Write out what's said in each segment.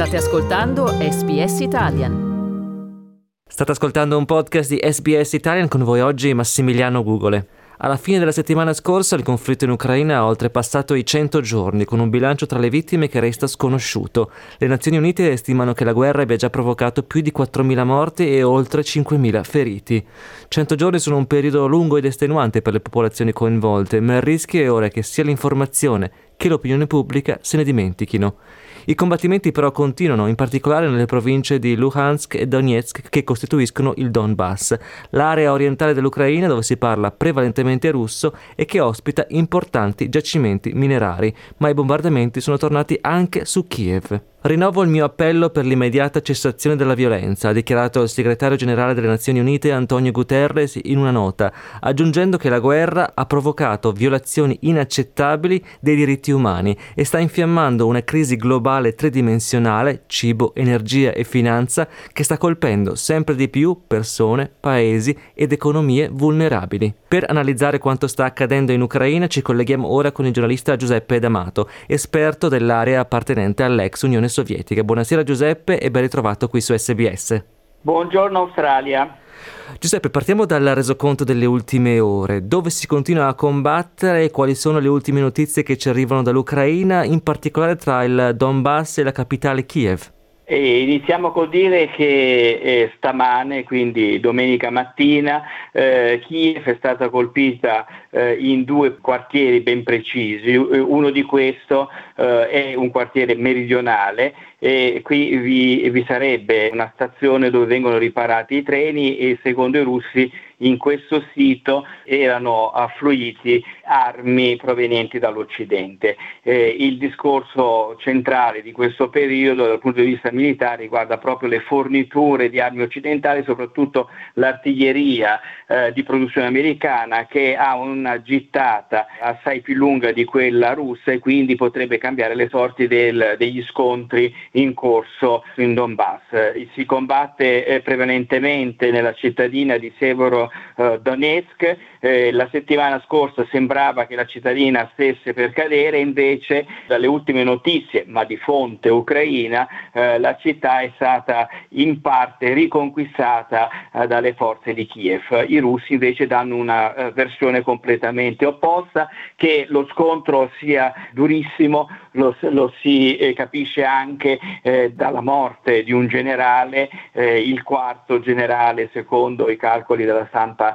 State ascoltando SBS Italian. State ascoltando un podcast di SBS Italian con voi oggi Massimiliano Gugole. Alla fine della settimana scorsa il conflitto in Ucraina ha oltrepassato i 100 giorni con un bilancio tra le vittime che resta sconosciuto. Le Nazioni Unite stimano che la guerra abbia già provocato più di 4.000 morti e oltre 5.000 feriti. 100 giorni sono un periodo lungo ed estenuante per le popolazioni coinvolte, ma il rischio è ora che sia l'informazione che l'opinione pubblica se ne dimentichino. I combattimenti però continuano, in particolare nelle province di Luhansk e Donetsk che costituiscono il Donbass, l'area orientale dell'Ucraina dove si parla prevalentemente russo e che ospita importanti giacimenti minerari, ma i bombardamenti sono tornati anche su Kiev. Rinnovo il mio appello per l'immediata cessazione della violenza, ha dichiarato il segretario generale delle Nazioni Unite Antonio Guterres in una nota, aggiungendo che la guerra ha provocato violazioni inaccettabili dei diritti umani e sta infiammando una crisi globale tridimensionale, cibo, energia e finanza, che sta colpendo sempre di più persone, paesi ed economie vulnerabili. Per analizzare quanto sta accadendo in Ucraina ci colleghiamo ora con il giornalista Giuseppe D'Amato, esperto dell'area appartenente all'ex Unione Sovietica. Buonasera Giuseppe e ben ritrovato qui su SBS. Buongiorno Australia. Giuseppe, partiamo dal resoconto delle ultime ore. Dove si continua a combattere e quali sono le ultime notizie che ci arrivano dall'Ucraina, in particolare tra il Donbass e la capitale Kiev? E iniziamo col dire che eh, stamane, quindi domenica mattina, eh, Kiev è stata colpita eh, in due quartieri ben precisi. Uno di questi eh, è un quartiere meridionale e qui vi, vi sarebbe una stazione dove vengono riparati i treni e secondo i russi in questo sito erano affluiti armi provenienti dall'Occidente. Eh, il discorso centrale di questo periodo dal punto di vista militare riguarda proprio le forniture di armi occidentali, soprattutto l'artiglieria eh, di produzione americana che ha una gittata assai più lunga di quella russa e quindi potrebbe cambiare le sorti del, degli scontri in corso in Donbass. Si combatte eh, prevalentemente nella cittadina di Severo eh, Donetsk. Eh, la settimana scorsa sembrava che la cittadina stesse per cadere, invece dalle ultime notizie, ma di fonte ucraina, eh, la città è stata in parte riconquistata eh, dalle forze di Kiev. I russi invece danno una eh, versione completamente opposta, che lo scontro sia durissimo, lo, lo si eh, capisce anche dalla morte di un generale, il quarto generale secondo i calcoli della stampa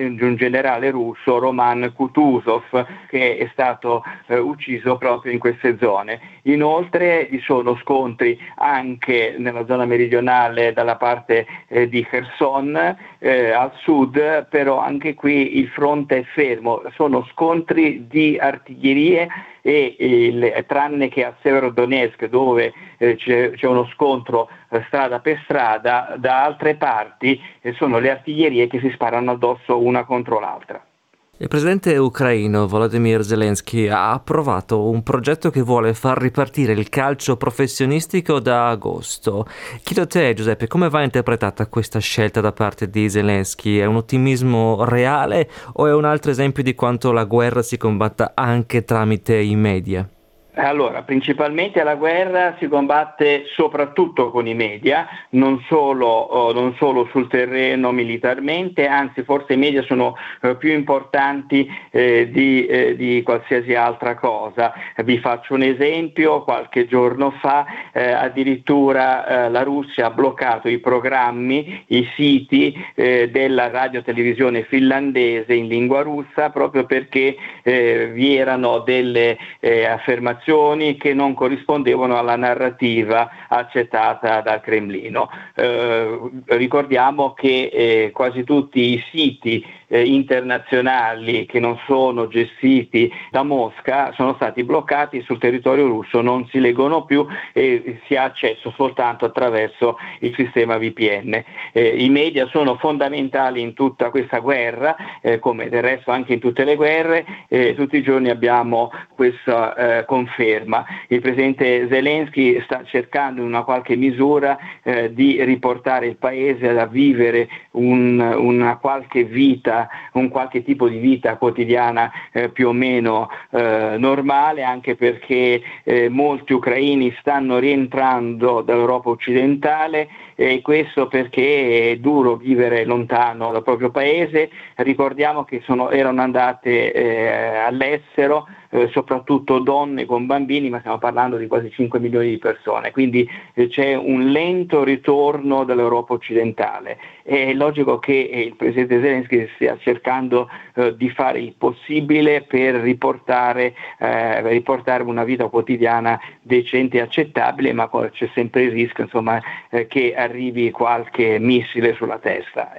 internazionali di un generale russo, Roman Kutuzov, che è stato eh, ucciso proprio in queste zone. Inoltre vi sono scontri anche nella zona meridionale dalla parte eh, di Kherson, eh, al sud, però anche qui il fronte è fermo, sono scontri di artiglierie e il, tranne che a Severodonetsk dove eh, c'è, c'è, uno scontro eh, strada per strada, da altre parti eh, sono le artiglierie che si sparano addosso una contro l'altra. Il presidente ucraino Volodymyr Zelensky ha approvato un progetto che vuole far ripartire il calcio professionistico da agosto. Chiedo a te, Giuseppe, come va interpretata questa scelta da parte di Zelensky? È un ottimismo reale o è un altro esempio di quanto la guerra si combatta anche tramite i media? Allora, principalmente la guerra si combatte soprattutto con i media, non solo, oh, non solo sul terreno militarmente, anzi forse i media sono eh, più importanti eh, di, eh, di, qualsiasi altra cosa. Vi faccio un esempio, qualche giorno fa eh, addirittura eh, la Russia ha bloccato i programmi, i siti eh, della radio televisione finlandese in lingua russa proprio perché vi erano delle affermazioni informazioni che non corrispondevano alla narrativa accettata dal Cremlino. Eh, ricordiamo che eh, quasi tutti i siti eh, internazionali che non sono gestiti da Mosca sono stati bloccati sul territorio russo, non si leggono più e si ha accesso soltanto attraverso il sistema VPN. Eh, I media sono fondamentali in tutta questa guerra, eh, come del resto anche in tutte le guerre, tutti i giorni abbiamo questa eh, conferma. Il presidente Zelensky sta cercando in una qualche misura eh, di riportare il paese a vivere un, una qualche vita vita, un qualche tipo di vita quotidiana eh, più o meno eh, normale, anche perché eh, molti ucraini stanno rientrando dall'Europa occidentale e questo perché è duro vivere lontano dal proprio paese, ricordiamo che sono, erano andate eh, all'estero eh, soprattutto donne con bambini, ma stiamo parlando di quasi 5 milioni di persone, quindi eh, c'è un lento ritorno dall'Europa occidentale. È logico che eh, il Presidente Zelensky stia cercando eh, di fare il possibile per riportare, eh, riportare, una vita quotidiana decente e accettabile, ma c'è sempre il rischio insomma, eh, che arrivi qualche missile sulla testa.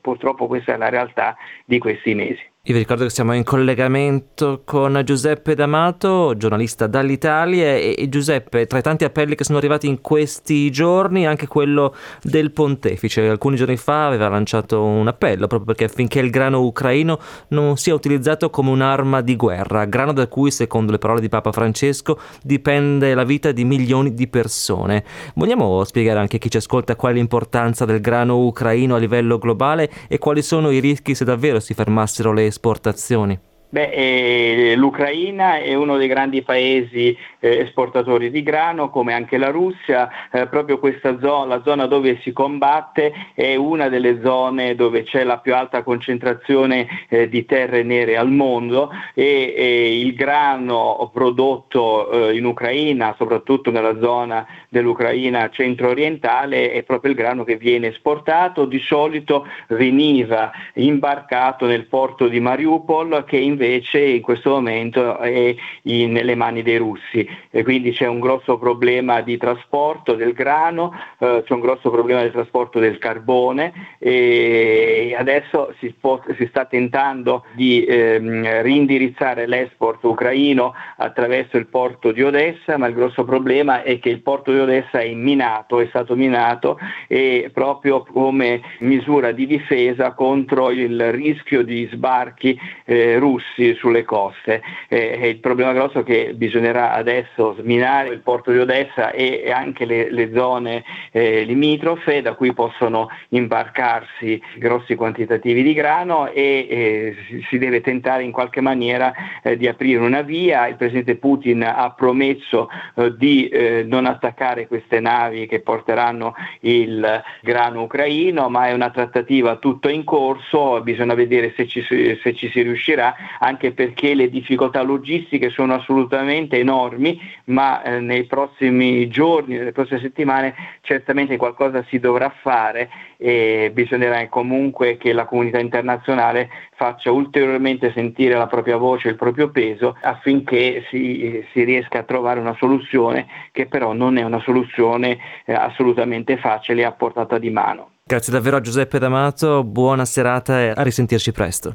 purtroppo questa è la realtà di questi mesi. Io vi ricordo che siamo in collegamento con Giuseppe D'Amato, giornalista dall'Italia e, e, Giuseppe, tra i tanti appelli che sono arrivati in questi giorni, anche quello del pontefice. Alcuni giorni fa aveva lanciato un appello proprio perché affinché il grano ucraino non sia utilizzato come un'arma di guerra, grano da cui, secondo le parole di Papa Francesco, dipende la vita di milioni di persone. Vogliamo spiegare anche a chi ci ascolta qual è l'importanza del grano ucraino a livello globale e quali sono i rischi se davvero si fermassero le esportazioni? Beh, eh, l'Ucraina è uno dei grandi paesi eh, esportatori di grano, come anche la Russia, eh, proprio questa zona, la zona dove si combatte è una delle zone dove c'è la più alta concentrazione eh, di terre nere al mondo e, il grano prodotto eh, in Ucraina, soprattutto nella zona dell'Ucraina centro-orientale, è proprio il grano che viene esportato, di solito veniva imbarcato nel porto di Mariupol che invece invece in questo momento è in, nelle mani dei russi. E quindi c'è un grosso problema di trasporto del grano, eh, c'è un grosso problema di trasporto del carbone e adesso si, può, si sta tentando di ehm, rindirizzare l'export ucraino attraverso il porto di Odessa, ma il grosso problema è che il porto di Odessa è minato, è stato minato e proprio come misura di difesa contro il rischio di sbarchi eh, russi russi sulle coste. Eh, il problema grosso è che bisognerà adesso sminare il porto di Odessa e anche le, le zone eh, limitrofe da cui possono imbarcarsi grossi quantitativi di grano e eh, si deve tentare in qualche maniera eh, di aprire una via. Il presidente Putin ha promesso eh, di eh, non attaccare queste navi che porteranno il grano ucraino, ma è una trattativa tutto in corso, bisogna vedere se ci, se ci si riuscirà anche perché le difficoltà logistiche sono assolutamente enormi, ma eh, nei prossimi giorni, nelle prossime settimane certamente qualcosa si dovrà fare e bisognerà comunque che la comunità internazionale faccia ulteriormente sentire la propria voce, il proprio peso affinché si, si riesca a trovare una soluzione che però non è una soluzione eh, assolutamente facile e a portata di mano. Grazie davvero a Giuseppe D'Amato, buona serata e a risentirci presto.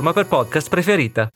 piattaforma per podcast preferita.